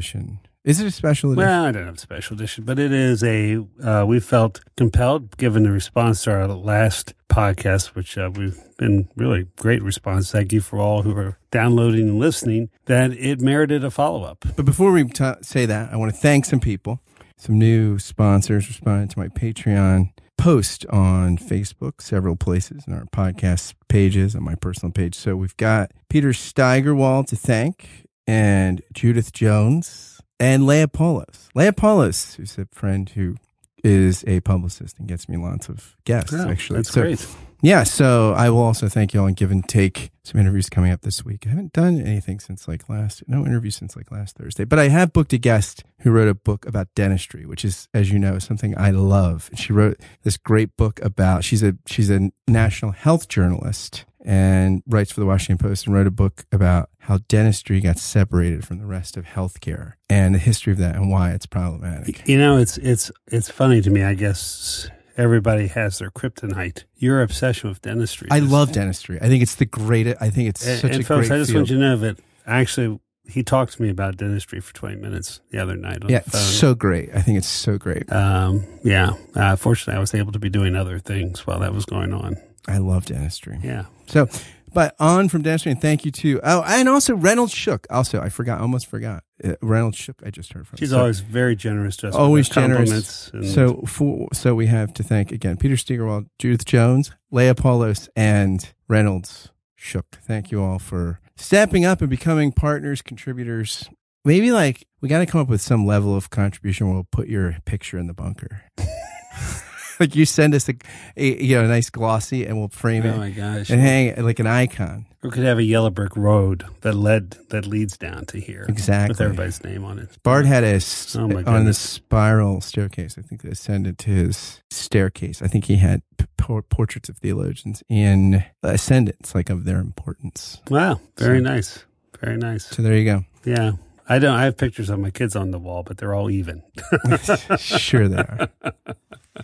edition. Is it a special edition? Well, I don't have a special edition, but it is a. Uh, we felt compelled, given the response to our last podcast, which uh, we've been really great response. Thank you for all who are downloading and listening. That it merited a follow up. But before we t- say that, I want to thank some people. Some new sponsors responded to my Patreon post on Facebook, several places, in our podcast pages, on my personal page. So we've got Peter Steigerwald to thank, and Judith Jones, and Leah Paulos. Leah Paulos, who's a friend who is a publicist and gets me lots of guests, Oh, actually. that's So- great. yeah, so I will also thank you all and give and take some interviews coming up this week. I haven't done anything since like last, no interview since like last Thursday, but I have booked a guest who wrote a book about dentistry, which is, as you know, something I love. And she wrote this great book about, she's a, she's a national health journalist and writes for the Washington Post and wrote a book about how dentistry got separated from the rest of healthcare and the history of that and why it's problematic. You know, it's it's it's funny to me. I guess everybody has their kryptonite. Your obsession with dentistry. I love dentistry. I think it's the greatest, I think it's And, such and a folks, great I just field. want you to know that actually he talked to me about dentistry for 20 minutes the other night Yeah, it's so great. I think it's so great. um, yeah. Uh, fortunately, I was able to be doing other things while that was going on. I love dentistry. Yeah. So, but on from dentistry, and thank you to oh, and also Reynolds Shook. Also, I forgot, almost forgot. Uh, Reynolds Shook. I just heard from. She's So- always very generous to us. always generous. and- So, for, so we have to thank again Peter Steigerwald, Judith Jones, Leah Paulos, and Reynolds Shook. Thank you all for stepping up and becoming partners, contributors. Maybe like we got to come up with some level of contribution. Where we'll put your picture in the bunker. like you send us a, a you know a nice glossy, and we'll frame it. oh it my gosh. and hang it like an icon. We could have a yellow brick road that led that leads down to here. Exactly. With everybody's name on it. Bart had a Oh, my on the spiral staircase. I think that ascended to his staircase. I think he had por- portraits of theologians in ascendants, like of their importance. Wow. Very So- nice. Very nice. So there you go. Yeah. I don't I have pictures of my kids on the wall, but they're all even. sure they are.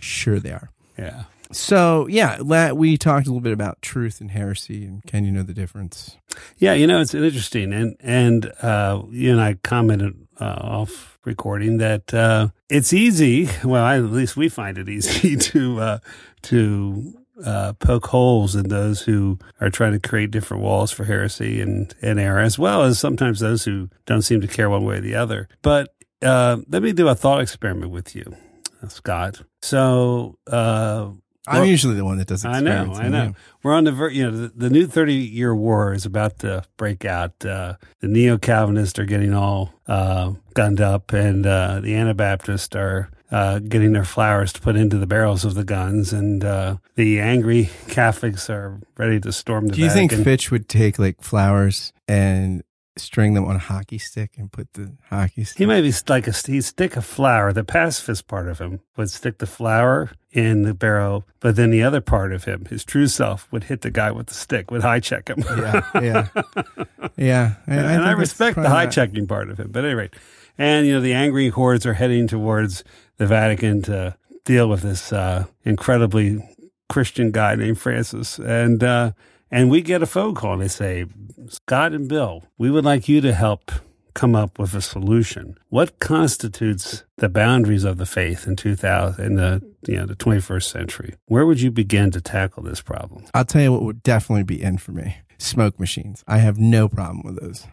Sure they are. yeah. So yeah, we talked a little bit about truth and heresy, and can you know the difference? Yeah, you know, it's interesting. And, and, uh, you and I commented, uh, off recording that, uh, it's easy. Well, I, at least we find it easy to, uh, to, uh, poke holes in those who are trying to create different walls for heresy and, and error, as well as sometimes those who don't seem to care one way or the other. But, uh, let me do a thought experiment with you, uh, Scott. So, uh, I'm usually the one that does. I know, I know. We're on the ver- you know the, the new thirty year war is about to break out. Uh, the neo Calvinists are getting all uh, gunned up, and uh, the Anabaptists are uh, getting their flowers to put into the barrels of the guns, and uh, the angry Catholics are ready to storm the. Do you think Fitch would take like flowers and string them on a hockey stick and put the hockey stick? He might be like a he'd stick a flower. The pacifist part of him would stick the flower in the barrel, but then the other part of him, his true self, would hit the guy with the stick, would high check him. yeah, yeah, yeah. and think I respect the high checking part of it. But at any rate, and you know, the angry hordes are heading towards the Vatican to deal with this uh, incredibly Christian guy named Francis, and uh, and we get a phone call and they say, Scott and Bill, we would like you to help come up with a solution. What constitutes the boundaries of the faith in 2000 in the you know the 21st century? Where would you begin to tackle this problem? I'll tell you what would definitely be in for me: smoke machines. I have no problem with those.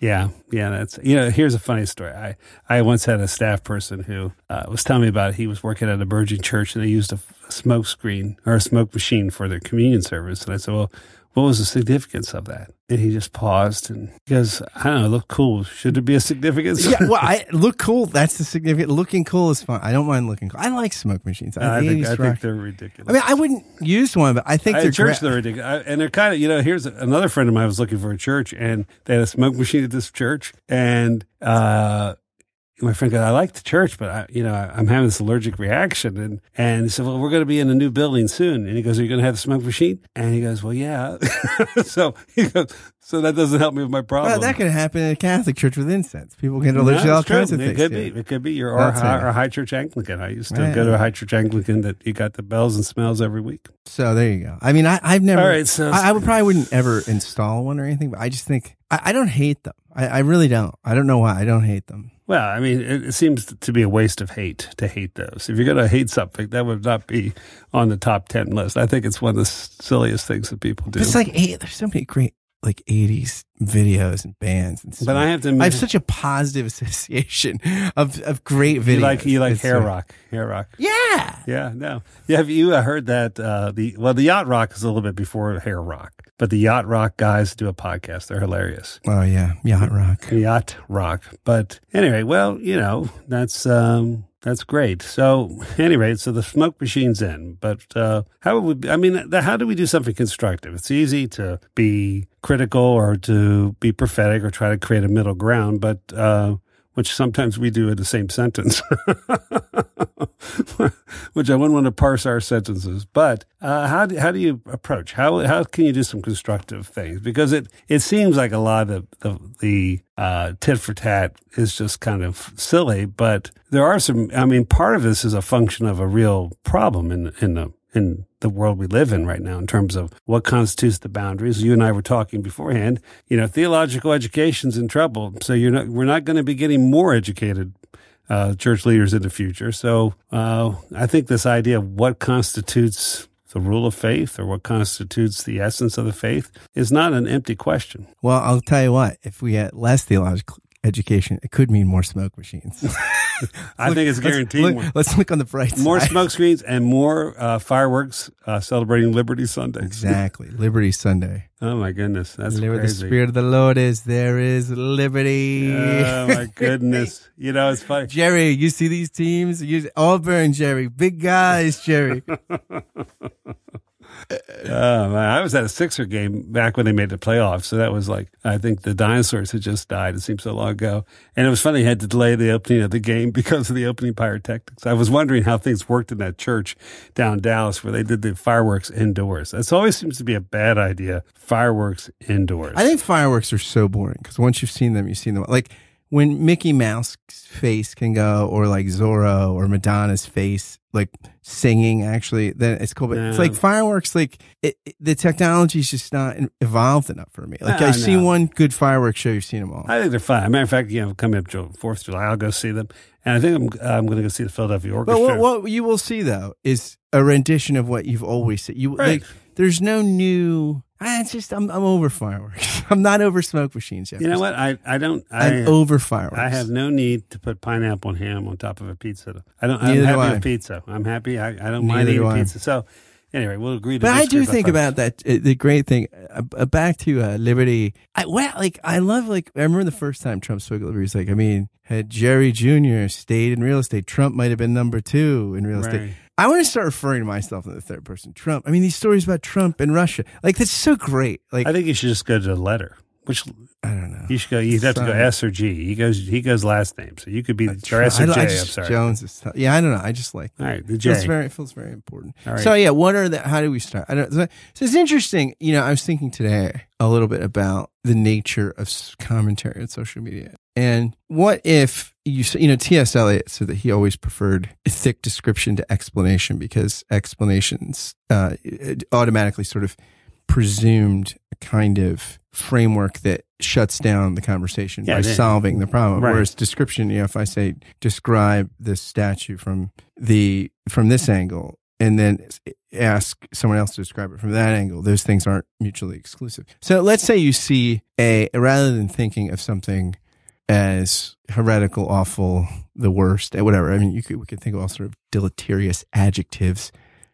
Yeah, yeah, that's you know. Here's a funny story. I I once had a staff person who uh, was telling me about. He was working at a Virgin church and they used a, smoke screen or a smoke machine for their communion service. And I said, well, what was the significance of that? And he just paused and he goes, I don't know, look cool. Should there be a significance? yeah, well, I look cool. That's the significant. Looking cool is fun. I don't mind looking cool. I like smoke machines. I, think, I think they're ridiculous. I mean, I wouldn't use one, but I think I- they're church gra- they're ridiculous, I, and they're kind of you know. Here's another friend of mine was looking for a church, and they had a smoke machine at this church, and uh, my friend goes, "I like the church, but I, you know, I'm having this allergic reaction." And and he said, "Well, we're going to be in a new building soon," and he goes, "Are you going to have the smoke machine?" And he goes, "Well, yeah." so he goes, "So that doesn't help me with my problem." Well, that could happen in a Catholic church with incense. People get No, allergic to all true. kinds of it things. could yeah. be. It could be. You're or, high, or high church Anglican. I used to Yeah. go to a high church Anglican that you got the bells and smells every week. So there you go. I mean, I, I've never. All right, so- I, I would probably wouldn't ever install one or anything, but I just think I, I don't hate them. I, I really don't. I don't know why. I don't hate them. Well, I mean, it, it seems to be a waste of hate to hate those. If you're going to hate something, that would not be on the top 10 list. I think it's one of the silliest things that people do. It's like hey, there's so many great like '80s videos and bands and stuff. but I have to I have such a positive association of of great videos. you like, you like It's, hair rock. Hair rock. Yeah. Yeah, no. Yeah, have you uh, heard that? Uh, the Well, the yacht rock is a little bit before hair rock, but the yacht rock guys do a podcast. They're hilarious. Oh yeah, yacht rock. Yacht rock. But anyway, well, you know, that's um that's great. So anyway, so the smoke machine's in, but uh how would we I mean, the, how do we do something constructive? It's easy to be critical or to be prophetic or try to create a middle ground, but uh which sometimes we do in the same sentence, which I wouldn't want to parse our sentences. But uh, how do, how do you approach? How how can you do some constructive things? Because it it seems like a lot of the the uh, tit for tat is just kind of silly. But there are some. I mean, part of this is a function of a real problem in in the in the world we live in right now in terms of what constitutes the boundaries. You and I were talking beforehand. You know, theological education's in trouble, so you're not. We're not going to be getting more educated uh, church leaders in the future. So uh, I think this idea of what constitutes the rule of faith or what constitutes the essence of the faith is not an empty question. Well, I'll tell you what. If we had less theological education, it could mean more smoke machines. I think it's Let's guaranteed look- more. Let's look on the bright side. More smoke screens and more uh, fireworks uh, celebrating Liberty Sunday. Exactly. Liberty Sunday. Oh my goodness, that's Where the spirit of the Lord is, there is liberty. Oh my goodness! You know it's funny. Jerry, you see these teams? You, Auburn, Jerry. Big guys, Jerry. Oh, man. I was at a Sixer game back when they made the playoffs. So that was like, I think the dinosaurs had just died. It seems so long ago. And it was funny, they had to delay the opening of the game because of the opening pyrotechnics. I was wondering how things worked in that church down Dallas where they did the fireworks indoors. That's always seems to be a bad idea. Fireworks indoors. I think fireworks are so boring because once you've seen them, you've seen them. Like when Mickey Mouse's face can go, or like Zorro or Madonna's face, like singing, actually, then it's cool. But it's like fireworks, like it, it- the technology's just not evolved enough for me. Like No, I've seen one good fireworks show, you've seen them all. I think they're fine. matter of fact, you know, coming up to Fourth of July, I'll go see them. And I think I'm, I'm going to go see the Philadelphia But Orchestra. what, what you will see though is a rendition of what you've always seen. You Right. like, there's no new. Ah, It's just I'm I'm over fireworks. I'm not over smoke machines yet. you know what? I, I don't. I, I'm over fireworks. I have no need to put pineapple and ham on top of a pizza. I don't. Neither I'm do happy I. with pizza. I'm happy. I, I don't mind do eating I. pizza. So anyway, we'll agree. To But I do think fireworks. about that. uh, The great thing uh, uh, back to uh, Liberty. I well, like I love like I remember the first time Trump spoke at Liberty. He's like, I mean, had Jerry Jr. stayed in real estate, Trump might have been number two in real estate. I want to start referring to myself in the third person. Trump. I mean, these stories about Trump and Russia, like that's so great. Like I think you should just go to the letter. Which I don't know. you should go. You'd have to go S or G. He goes. He goes last name. So you could be or S or I- J. I I'm just- sorry. Jones is. Yeah, I don't know. I just like. All right, the It J. feels very it feels very important. All right. So yeah, what are the? How do we start? I don't. So, so it's interesting. You know, I was thinking today a little bit about the nature of commentary on social media, and what if you you know T.S. Eliot said that he always preferred a thick description to explanation because explanations uh, automatically sort of presumed kind of framework that shuts down the conversation Yeah, by solving the problem. Right. Whereas description, you know, if I say describe this statue from the from this angle, and then ask someone else to describe it from that angle, those things aren't mutually exclusive. So let's say you see a rather than thinking of something as heretical, awful, the worst, eh, whatever. I mean, you could we could think of all sort of deleterious adjectives.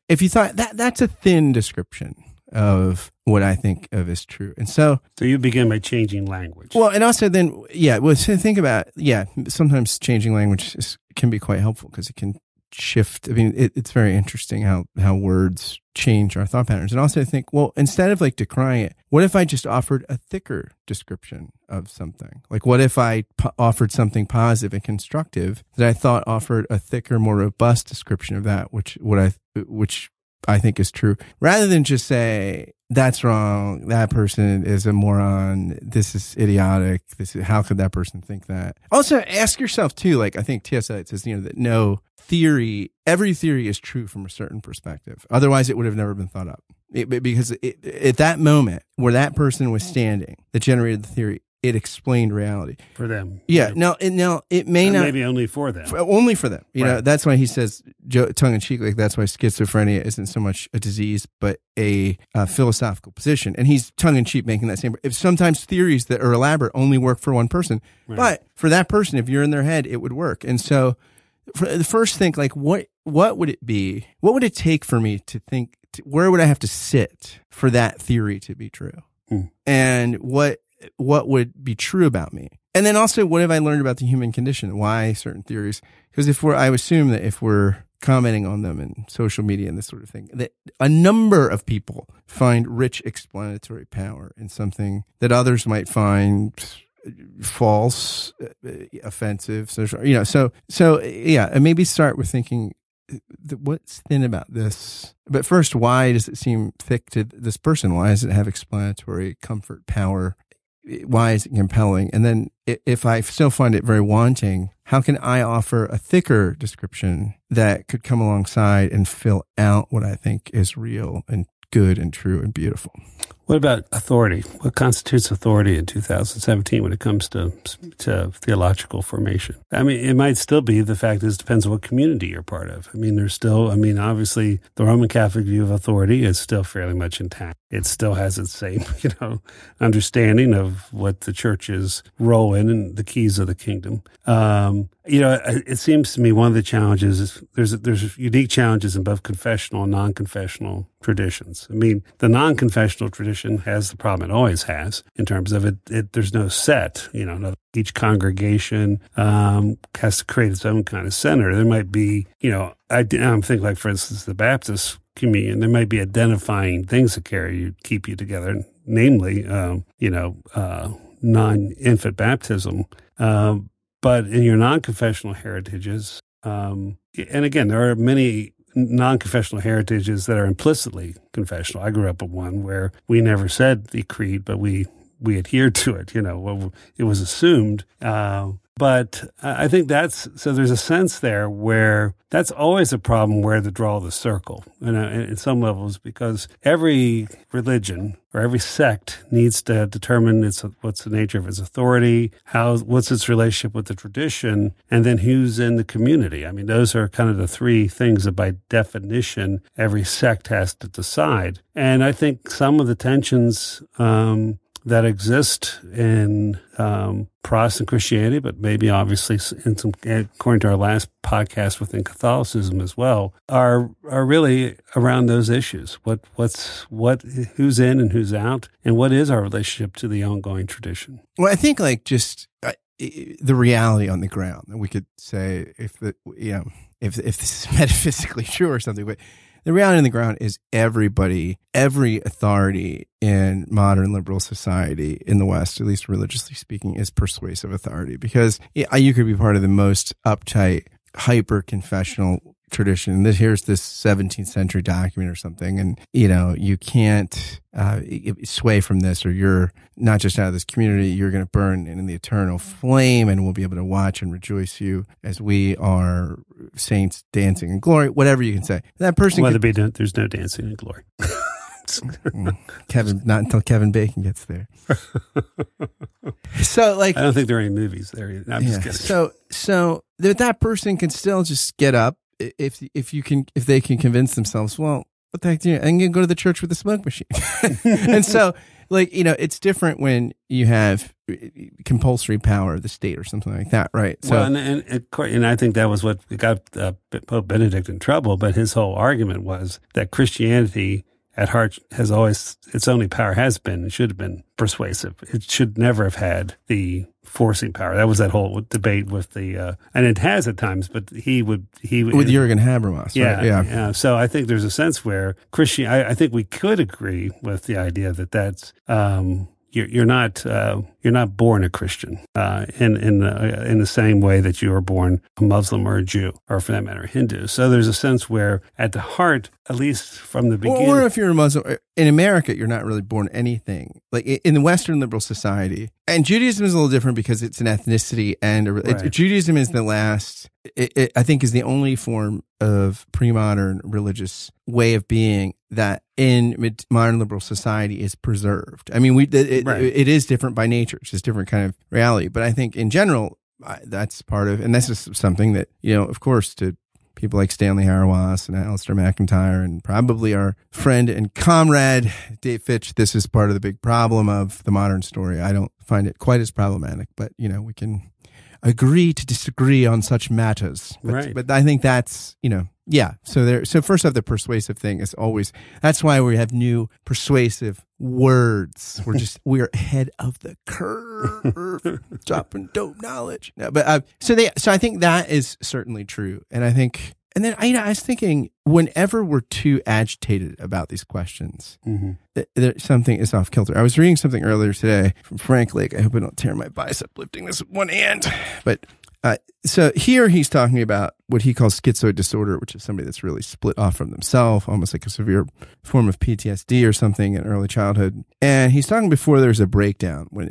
If you thought that that's a thin description, of what I think of as true. And so, So you begin by changing language. well, and also then, yeah, well, so think about, yeah, sometimes changing language is, can be quite helpful because it can shift. I mean, it, it's very interesting how, how words change our thought patterns. And also think, well, instead of like decrying it, what if I just offered a thicker description of something? Like, what if I po- offered something positive and constructive that I thought offered a thicker, more robust description of that, which, what I, which I think is true, rather than just say, that's wrong. That person is a moron. This is idiotic. This is, how could that person think that? Also ask yourself too, like I think T.S. Eliot says, you know, that no theory, every theory is true from a certain perspective. Otherwise it would have never been thought up. It, because it, at that moment where that person was standing that generated the theory, it explained reality. for them. Yeah. Now, it, now it may And not maybe only for them. for- only for them. You know, that's why he says, jo- tongue in cheek, like that's why schizophrenia isn't so much a disease, but a, uh philosophical position. And he's tongue in cheek making that same. If sometimes theories that are elaborate only work for one person, Right. but for that person, if you're in their head, it would work. And so, for the first think like, what what would it be? What would it take for me to think? To, where would I have to sit for that theory to be true? Hmm. And what what would be true about me? And then also, what have I learned about the human condition? Why certain theories? Because if we're, I assume that if we're commenting on them in social media and this sort of thing, that a number of people find rich explanatory power in something that others might find false, uh, offensive, social, you know, so, so yeah, and maybe start with thinking, uh, what's thin about this? But first, why does it seem thick to this person? Why does it have explanatory comfort, power? Why is it compelling? And then if I still find it very wanting, how can I offer a thicker description that could come alongside and fill out what I think is real and good and true and beautiful? What about authority? What constitutes authority in 2017 when it comes to to theological formation? I mean, it might still be the fact is it depends on what community you're part of. I mean, there's still, I mean, obviously the Roman Catholic view of authority is still fairly much intact. It still has its same, you know, understanding of what the church's role in and the keys of the kingdom. Um, you know, it seems to me one of the challenges is there's there's unique challenges in both confessional and non-confessional traditions. I mean, the non-confessional tradition has the problem it always has in terms of it. it there's no set. You know, no- each congregation um, has to create its own kind of center. There might be, you know, I, I'm thinking like, for instance, the Baptist communion. There might be identifying things that carry you, keep you together, namely, um, you know, uh, non-infant baptism. Um, but in your non-confessional heritages, um, and again, there are many non-confessional heritages that are implicitly confessional. I grew up with one where we never said the creed, but we we adhered to it. You know, it was assumed. Uh, but I think that's so. There's a sense there where that's always a problem where to draw the circle, you know, in some levels, because every religion or every sect needs to determine its what's the nature of its authority, how what's its relationship with the tradition, and then who's in the community. I mean, those are kind of the three things that, by definition, every sect has to decide. And I think some of the tensions. Um, that exist in um, Protestant Christianity, but maybe obviously in some, according to our last podcast within Catholicism as well, are are really around those issues. What what's what who's in and who's out, and what is our relationship to the ongoing tradition? Well, I think like just uh, the reality on the ground. We could say if the you know if if this is metaphysically true or something, but the reality on the ground is everybody, every authority in modern liberal society in the West, at least religiously speaking, is persuasive authority because you could be part of the most uptight, hyper confessional tradition. This here's this 17th century document or something, and you know you can't uh, sway from this, or you're not just out of this community. You're going to burn in the eternal flame, and we'll be able to watch and rejoice you as we are saints dancing in glory. Whatever you can say, that person. Well, could- be no, there's no dancing in glory. Mm, Kevin, not until Kevin Bacon gets there. so, like, I don't think there are any movies there. I'm just Yeah. kidding. So so that that person can still just get up if if you can if they can convince themselves, well, what the heck do you? I'm gonna go to the church with a smoke machine. and so like you know, it's different when you have uh, compulsory power of the state or something like that, right? So well, and, and, and I think that was what got uh, Pope Benedict in trouble. But his whole argument was that Christianity at heart has always its only power has been it should have been persuasive. It should never have had the forcing power. That was that whole debate with the uh, and it has at times, but he would he with Jurgen Habermas. Yeah, right? yeah, yeah. So I think there's a sense where Christian. I, I think we could agree with the idea that that's um, you're, you're not uh, you're not born a Christian uh, in in the, in the same way that you are born a Muslim or a Jew or for that matter a Hindu. So there's a sense where at the heart, at least from the beginning, or if you're a Muslim uh, in America, you're not really born anything. Like in the Western liberal society, and Judaism is a little different because it's an ethnicity and a, right. it, Judaism is the last. It, it, I think is the only form of pre-modern religious way of being that in modern liberal society is preserved. I mean, we it, right. it is different by nature; it's just different kind of reality. But I think in general, that's part of, and this is something that you know, of course, to people like Stanley Hauerwas and Alasdair MacIntyre and probably our friend and comrade Dave Fitch. This is part of the big problem of the modern story. I don't find it quite as problematic, but you know, we can agree to disagree on such matters. But, right. but I think that's, you know, yeah. So there, so first off, the persuasive thing is always, that's why we have new persuasive words. We're just, we're ahead of the curve, dropping dope knowledge. No, but, uh, so they, so I think that is certainly true. And I think, and then I, you know, I was thinking, whenever we're too agitated about these questions, mm-hmm. th- something is off kilter. I was reading something earlier today from Frank Lake. I hope I don't tear my bicep lifting this with one hand, but uh, so here he's talking about what he calls schizoid disorder, which is somebody that's really split off from themselves, almost like a severe form of PTSD or something in early childhood. And he's talking before there's a breakdown, when,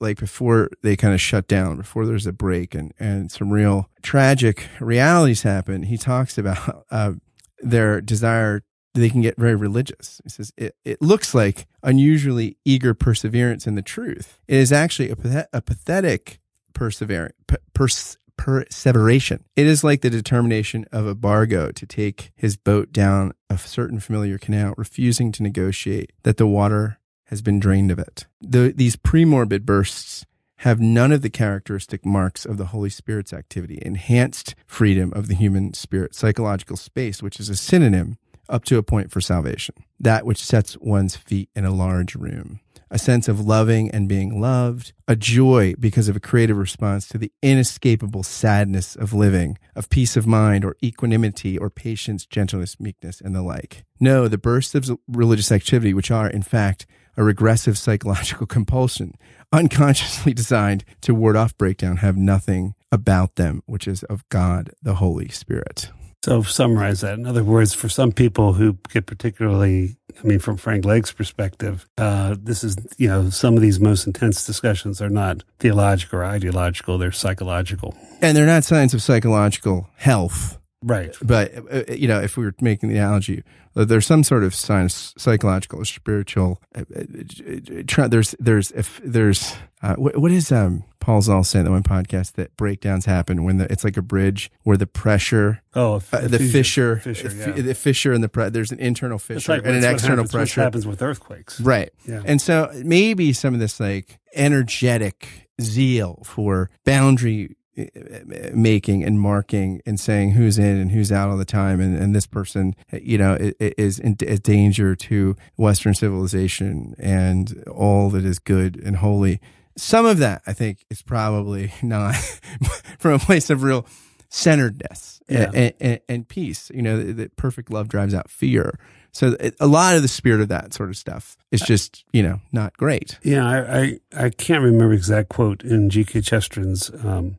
like before they kind of shut down, before there's a break and, and some real tragic realities happen. He talks about uh, their desire they can get very religious. He says it, it looks like unusually eager perseverance in the truth. It is actually a, a pathetic perseverance, pers- perseveration. It is like the determination of a bargee to take his boat down a certain familiar canal, refusing to negotiate that the water has been drained of it. The, these premorbid bursts have none of the characteristic marks of the Holy Spirit's activity, enhanced freedom of the human spirit, psychological space, which is a synonym up to a point for salvation, that which sets one's feet in a large room a sense of loving and being loved, a joy because of a creative response to the inescapable sadness of living, of peace of mind or equanimity or patience, gentleness, meekness, and the like. No, the bursts of religious activity, which are, in fact, a regressive psychological compulsion, unconsciously designed to ward off breakdown, have nothing about them which is of God, the Holy Spirit. So summarize that. In other words, for some people who get particularly, I mean, from Frank Lake's perspective, uh, this is, you know, some of these most intense discussions are not theological or ideological; they're psychological, and they're not signs of psychological health. Right. But, uh, you know, if we were making the analogy, uh, there's some sort of sign, psychological or spiritual, uh, uh there's, there's, if there's, uh, what, what is, um, Paul Zahl saying that one podcast that breakdowns happen when the, it's like a bridge where the pressure, oh, uh, the fissure, fissure yeah. the fissure and the pre- there's an internal fissure like, and an external happens, pressure. happens with earthquakes, right? Yeah. And so maybe some of this like energetic zeal for boundary making and marking and saying who's in and who's out all the time. And, and this person you know is in a danger to western civilization and all that is good and holy. Some of that i think is probably not from a place of real centeredness yeah. and, and, and, peace you know that perfect love drives out fear. So a lot of the spirit of that sort of stuff is just you know not great. Yeah i i, I can't remember exact quote in gk chesterton's um,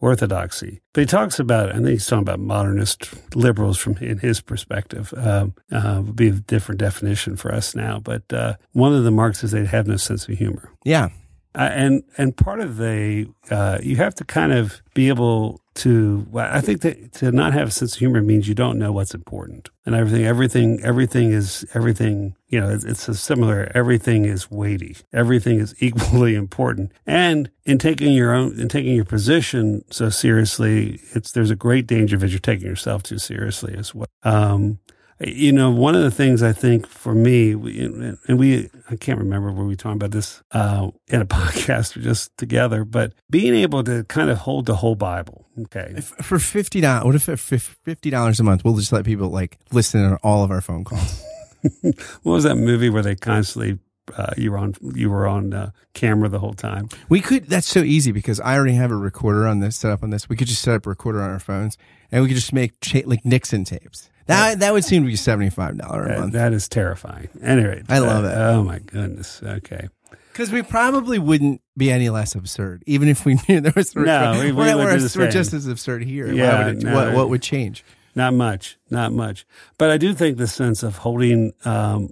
orthodoxy. But he talks about, I think he's talking about modernist liberals from in his perspective. Um, uh, would be a different definition for us now. But uh, one of the marks is they have no sense of humor. Yeah. Uh, and and part of the uh, you have to kind of be able to I think that to not have a sense of humor means you don't know what's important. And everything everything everything is everything you know it's, it's a similar everything is weighty. Everything is equally important. And in taking your own in taking your position so seriously it's there's a great danger that you're taking yourself too seriously as well. Um, you know, one of the things I think for me, and we, I can't remember where we talking about this uh, in a podcast or just together, but being able to kind of hold the whole Bible. Okay. If, for fifty dollars, what if for fifty dollars a month, we'll just let people like listen to all of our phone calls. what was that movie where they constantly uh, you were on you were on uh, camera the whole time? We could. That's so easy because I already have a recorder on this set up on this. We could just set up a recorder on our phones, and we could just make cha- like Nixon tapes. That that would seem to be seventy five dollar a That- month. that is terrifying. Anyway, I love uh, it. Oh my goodness. Okay. Because we probably wouldn't be any less absurd, even if we knew there was. a No, we- we we're, would do the we're same. just as absurd here. Yeah, would it, no. what, what would change? Not much, not much. But I do think the sense of holding, um,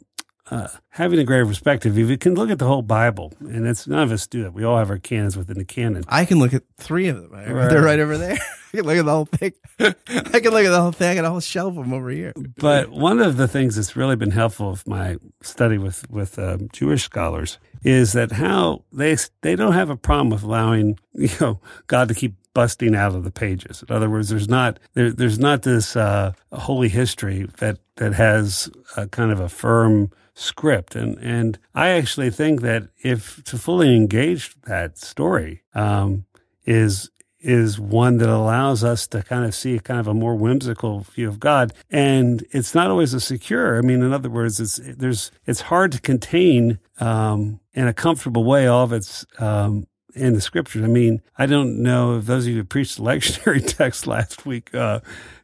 uh, having a greater perspective. If you can look at the whole Bible, and it's none of us do it. We all have our canons within the canon. I can look at three of them. Right. They're right over there. I can look at the whole thing. I can look at the whole thing. and I got a whole shelf of them over here. But one of the things that's really been helpful with my study with with um, Jewish scholars is that how they they don't have a problem with allowing you know God to keep busting out of the pages. In other words, there's not there, there's not this uh, holy history that that has a kind of a firm script and and I actually think that if to fully engage that story um, is is one that allows us to kind of see a kind of a more whimsical view of God, and it's not always a secure. I mean, in other words, it's there's it's hard to contain um, in a comfortable way all of its um, in the scriptures. I mean, I don't know if those of you who preached the lectionary text last week, uh,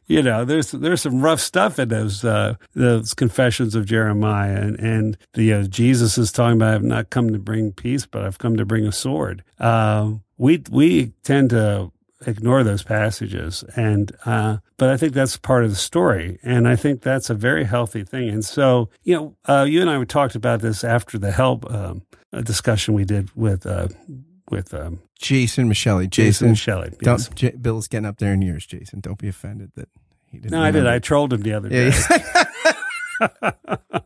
you know, there's there's some rough stuff in those uh, those confessions of Jeremiah, and and the uh, Jesus is talking about I've not come to bring peace, but I've come to bring a sword. Um, we we tend to ignore those passages, and uh, but I think that's part of the story, and I think that's a very healthy thing. And so, you know, uh, you and I we talked about this after the help um, uh, discussion we did with uh, with um, Jason Micheli. Jason Jason. and Yes. J- Bill's getting up there in years, Jason. Don't be offended that he didn't. No, I did. I trolled him the other day. Yeah,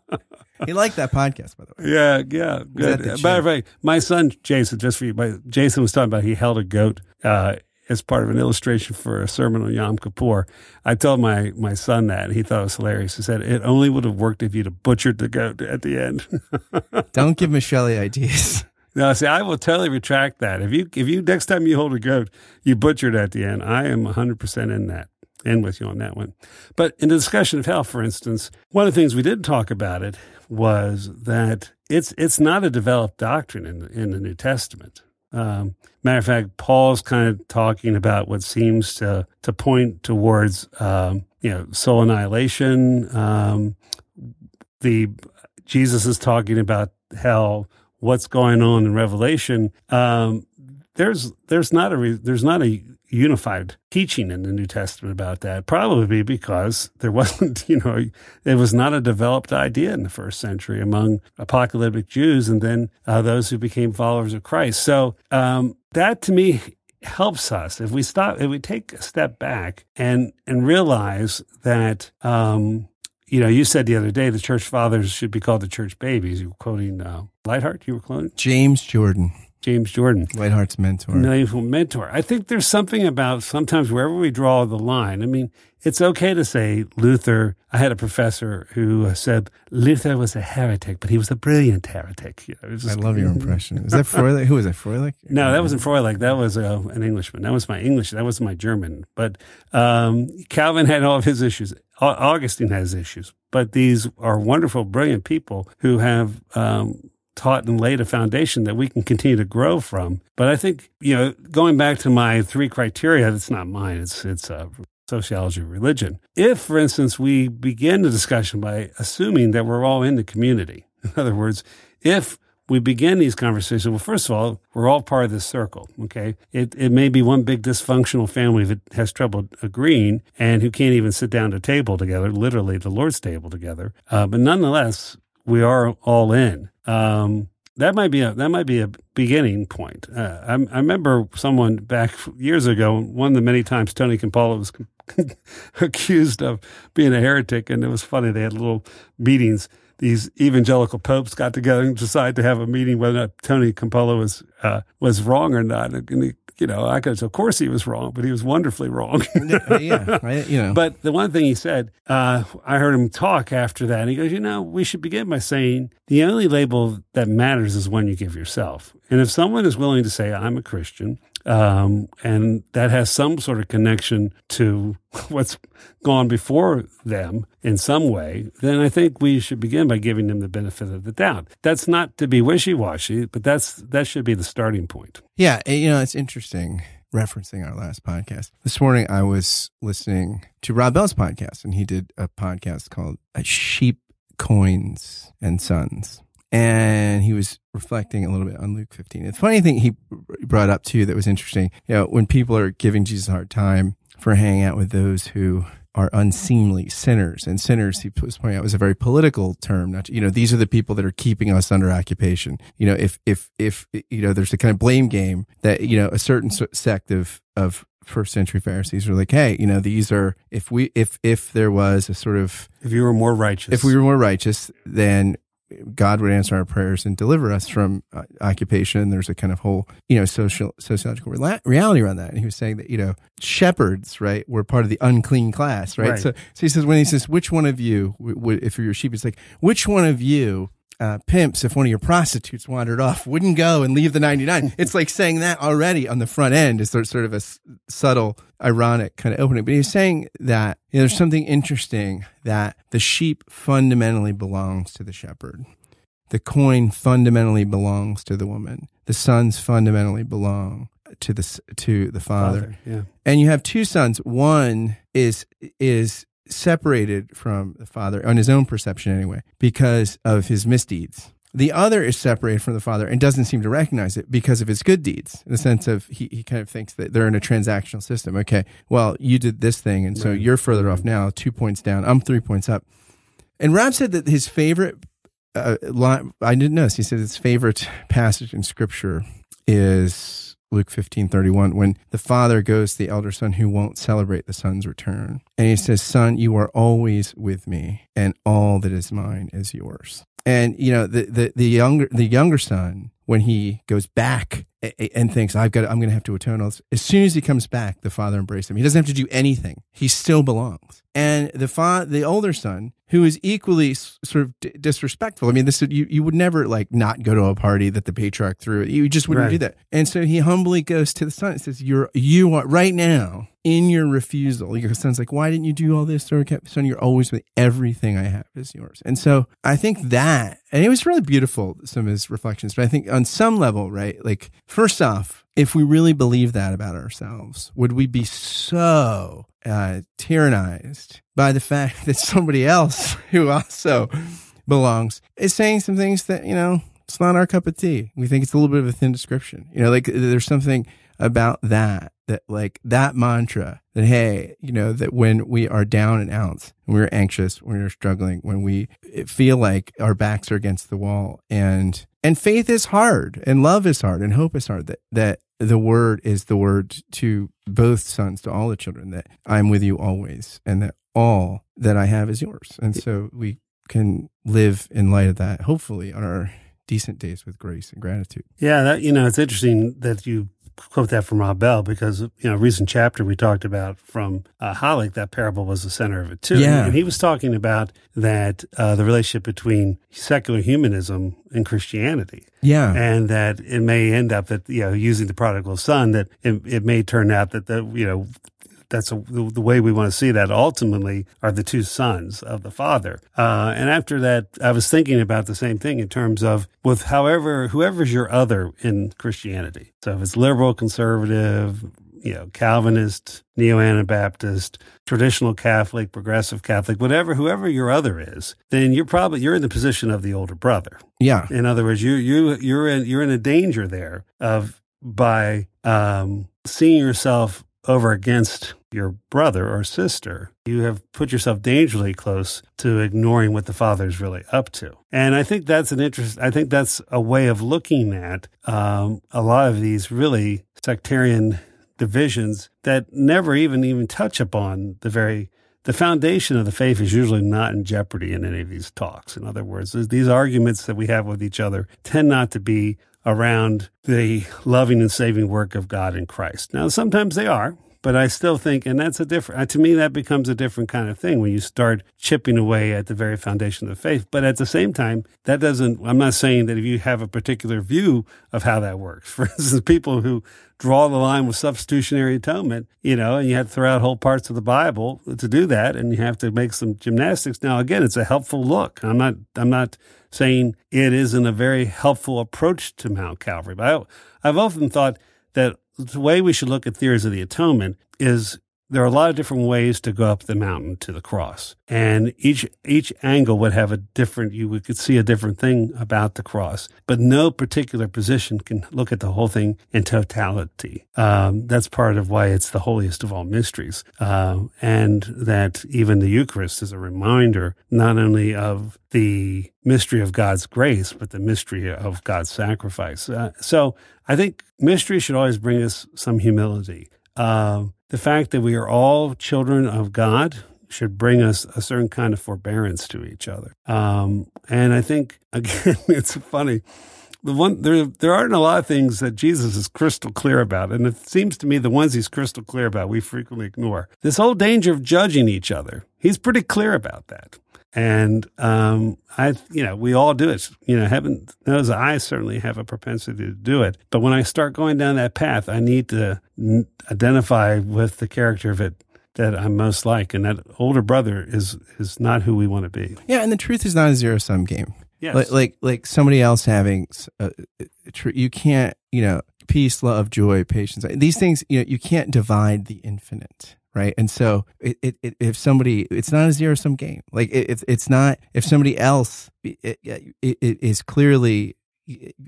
he liked that podcast, by the way. Yeah, yeah, good. the Matter of fact, my son Jason, just for you, my, Jason was talking about he held a goat uh, as part of an illustration for a sermon on Yom Kippur. I told my my son that, and he thought it was hilarious. He said it only would have worked if you'd have butchered the goat at the end. Don't give Micheli ideas. no, see, I will totally retract that. If you if you next time you hold a goat, you butcher it at the end. I am hundred percent in that. In with you on that one. But in the discussion of hell, for instance, one of the things we did talk about it was that it's it's not a developed doctrine in in the New Testament. Um, matter of fact, Paul's kind of talking about what seems to to point towards um, you know soul annihilation. Um, the Jesus is talking about hell. What's going on in Revelation? Um, there's there's not a re, there's not a unified teaching in the New Testament about that. Probably because there wasn't, you know, it was not a developed idea in the first century among apocalyptic Jews, and then uh, those who became followers of Christ. So um, that to me helps us if we stop if we take a step back and and realize that. Um, you know, you said the other day the church fathers should be called the church babies. You were quoting uh, Leithart. You were quoting James Jordan, James Jordan. Whiteheart's mentor. Naval mentor. I think there's something about sometimes wherever we draw the line. I mean, it's okay to say Luther. I had a professor who said Luther was a heretic, but he was a brilliant heretic. You know, was I love your impression. Is that Froehlich? Who is that? Froehlich? No, that wasn't Froehlich. That was uh, an Englishman. That was my English. That was my German. But um, Calvin had all of his issues. Au- Augustine has issues. But these are wonderful, brilliant people who have um, taught and laid a foundation that we can continue to grow from. But I think you know, going back to my three criteria, that's not mine. It's it's uh, sociology of religion. If, for instance, we begin the discussion by assuming that we're all in the community, in other words, if we begin these conversations, well, first of all, we're all part of this circle. Okay. It, it may be one big dysfunctional family that has trouble agreeing and who can't even sit down to table together, literally the Lord's table together. Uh, but nonetheless, we are all in. Um, that might be a that might be a beginning point. Uh, I, I remember someone back years ago, one of the many times Tony Campolo was accused of being a heretic, and it was funny. They had little meetings. These evangelical popes got together and decided to have a meeting whether or not Tony Campolo was uh, was wrong or not. And you know, I could, of course he was wrong, but he was wonderfully wrong. yeah, I, you know. But the one thing he said, uh, I heard him talk after that. And he goes, you know, we should begin by saying the only label that matters is one you give yourself. And if someone is willing to say, I'm a Christian, um, and that has some sort of connection to what's gone before them in some way, then I think we should begin by giving them the benefit of the doubt. That's not to be wishy washy, but that's that should be the starting point. Yeah, you know, it's interesting referencing our last podcast. This morning I was listening to Rob Bell's podcast, and he did a podcast called uh, Sheep, Coins, and Sons and he was reflecting a little bit on Luke 15. The funny thing he brought up too that was interesting, you know, when people are giving Jesus a hard time for hanging out with those who are unseemly sinners and sinners he was pointing out was a very political term not you know these are the people that are keeping us under occupation. You know if if if you know there's a kind of blame game that you know a certain sect of of first century Pharisees were like, hey, you know, these are if we if if there was a sort of if you were more righteous, if we were more righteous, then God would answer our prayers and deliver us from uh, occupation. There's a kind of whole, you know, social, sociological reality around that. And he was saying that, you know, shepherds, right, were part of the unclean class, right? right. So, so he says, when he says, which one of you, if you're your sheep, it's like, which one of you uh, pimps, if one of your prostitutes wandered off, wouldn't go and leave the 99. it's like saying that already on the front end is sort of a s- subtle, ironic kind of opening. But he's saying that you know, there's something interesting that the sheep fundamentally belongs to the shepherd. The coin fundamentally belongs to the woman. The sons fundamentally belong to the to the father. father yeah. And you have two sons. One is is separated from the father on his own perception anyway because of his misdeeds. The other is separated from the father and doesn't seem to recognize it because of his good deeds, in the sense of he, he kind of thinks that they're in a transactional system. Okay, well, you did this thing, and so right. you're further off now, two points down. I'm three points up. And Rob said that his favorite uh, line, I didn't know this, he said his favorite passage in scripture is Luke 15, 31, when the father goes to the elder son who won't celebrate the son's return. And he says, Son, you are always with me, and all that is mine is yours. And, you know, the, the, the younger, the younger son, when he goes back and thinks, I've got, I'm going to have to atone all this. As soon as he comes back, the father embraces him. He doesn't have to do anything. He still belongs. And the fa- the older son, who is equally sort of d- disrespectful. I mean, this you you would never like not go to a party that the patriarch threw. You just wouldn't right. do that. And so he humbly goes to the son and says, "You're you are right now in your refusal." Your son's like, "Why didn't you do all this?" Son, you're always with everything I have is yours. And so I think that, and it was really beautiful some of his reflections. But I think on some level, right, like first off, if we really believe that about ourselves, would we be so uh, tyrannized by the fact that somebody else who also belongs is saying some things that, you know, it's not our cup of tea. We think it's a little bit of a thin description. You know, like there's something about that, that like that mantra that, hey, you know, that when we are down and out, when we're anxious, when we're struggling, when we feel like our backs are against the wall and, and faith is hard and love is hard and hope is hard, that, that the word is the word to both sons, to all the children, that I'm with you always and that all that I have is yours. And so we can live in light of that, hopefully, on our decent days with grace and gratitude. Yeah, that, you know, it's interesting that you quote that from Rob Bell because you know recent chapter we talked about from uh, Halleck that parable was the center of it too. Yeah. and he was talking about that uh, the relationship between secular humanism and Christianity. Yeah, and that it may end up that you know using the prodigal son that it, it may turn out that the you know that's a, the, the, way we want to see that ultimately are the two sons of the father. Uh, and after that, I was thinking about the same thing in terms of with however, whoever's your other in Christianity. So if it's liberal, conservative, you know, Calvinist, neo Anabaptist, traditional Catholic, progressive Catholic, whatever, whoever your other is, then you're probably you're in the position of the older brother. Yeah. In other words, you you you're in you're in a danger there of by um, seeing yourself over against your brother or sister, you have put yourself dangerously close to ignoring what the father is really up to. And I think that's an interest. I think that's a way of looking at um, a lot of these really sectarian divisions that never even even touch upon the very the foundation of the faith is usually not in jeopardy in any of these talks. In other words, these arguments that we have with each other tend not to be around the loving and saving work of God in Christ. Now, sometimes they are, but I still think, and that's a different, uh, to me, that becomes a different kind of thing when you start chipping away at the very foundation of the faith. But at the same time, that doesn't, I'm not saying that if you have a particular view of how that works, for instance, people who draw the line with substitutionary atonement, you know, and you have to throw out whole parts of the Bible to do that, and you have to make some gymnastics. Now, again, it's a helpful look. I'm not, I'm not saying it isn't a very helpful approach to Mount Calvary, but I, I've often thought that the way we should look at theories of the atonement is there are a lot of different ways to go up the mountain to the cross. And each, each angle would have a different, you could see a different thing about the cross, but no particular position can look at the whole thing in totality. Um, that's part of why it's the holiest of all mysteries. Uh, and that even the Eucharist is a reminder not only of the mystery of God's grace, but the mystery of God's sacrifice. Uh, so I think mystery should always bring us some humility. Uh, the fact that we are all children of God should bring us a certain kind of forbearance to each other. Um, and I think again, it's funny. The one there, there aren't a lot of things that Jesus is crystal clear about, and it seems to me the ones he's crystal clear about we frequently ignore. This whole danger of judging each other, he's pretty clear about that. And um, I, you know, we all do it. You know, heaven knows I certainly have a propensity to do it. But when I start going down that path, I need to n- identify with the character of it that I'm most like, and that older brother is is not who we want to be. Yeah, and the truth is not a zero sum game. Yes. Like, like like somebody else having, uh, tr- you can't, you know, peace, love, joy, patience. These things, you know, you can't divide the infinite right? And so, it, it, it, if somebody, it's not a zero sum game. Like if it's not, if somebody else is clearly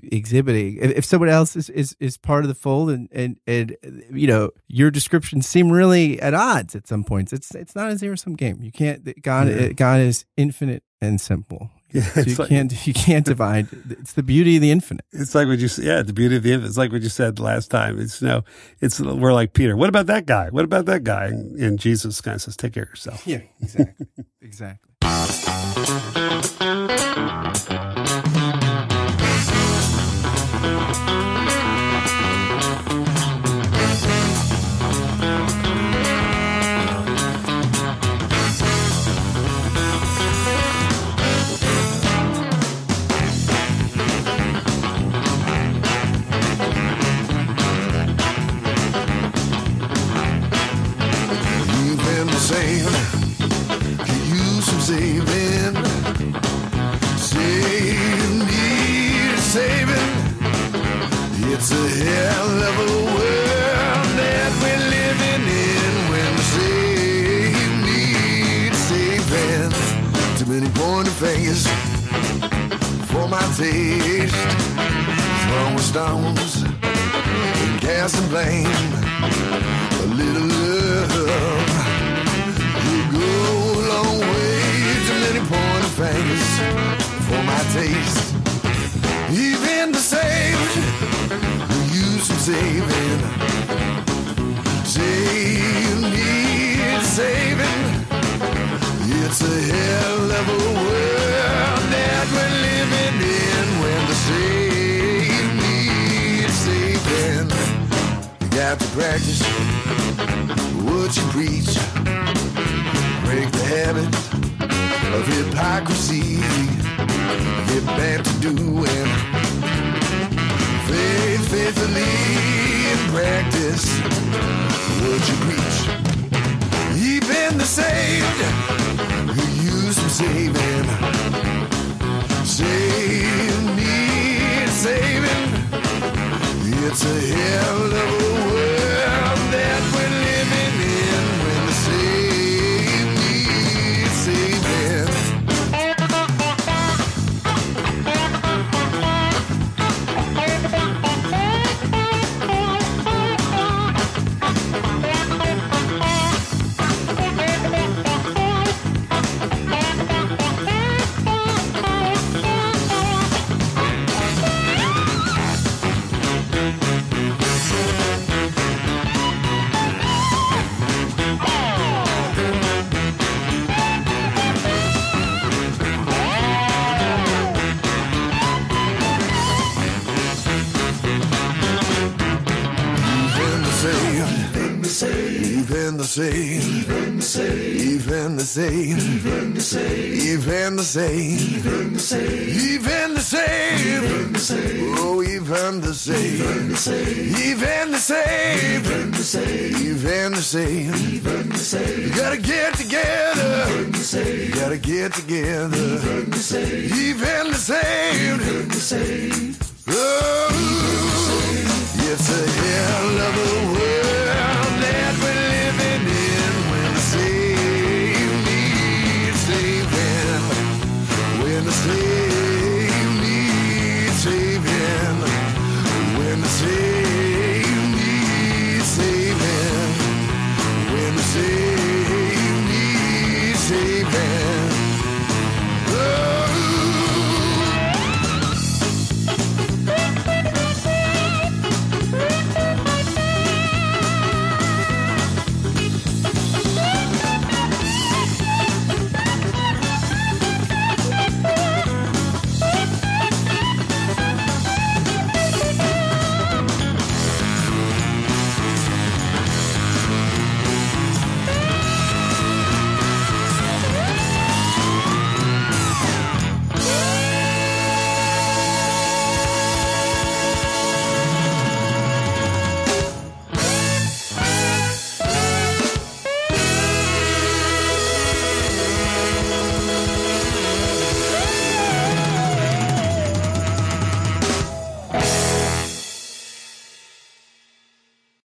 exhibiting, if somebody else is, is, is part of the fold, and, and and you know your descriptions seem really at odds at some points, it's it's not a zero sum game. You can't. God yeah. God is infinite and simple. Yeah, so you like, can't you can't divide. It's the beauty of the infinite. It's like what you said. Yeah, the beauty of the infinite. It's like what you said last time. It's you know, it's we're like Peter. What about that guy? What about that guy? And, and Jesus kind of says, "Take care of yourself." Yeah, exactly, exactly. taste. Throwing stones and casting blame. A little love will go a long way to many pointed fingers for my taste. have to practice what you preach. Break the habit of hypocrisy. Get back to doing faith faithfully and practice what you preach. Even the saved who use some saving, save me, saving. It's a hell of a even the same, even the same, even the same, even the same, even the same, even the same, oh, even the same, even the same, even the same, even the same, even the same, even the same. You gotta get together, even the same. You gotta get together, even the same, even the same,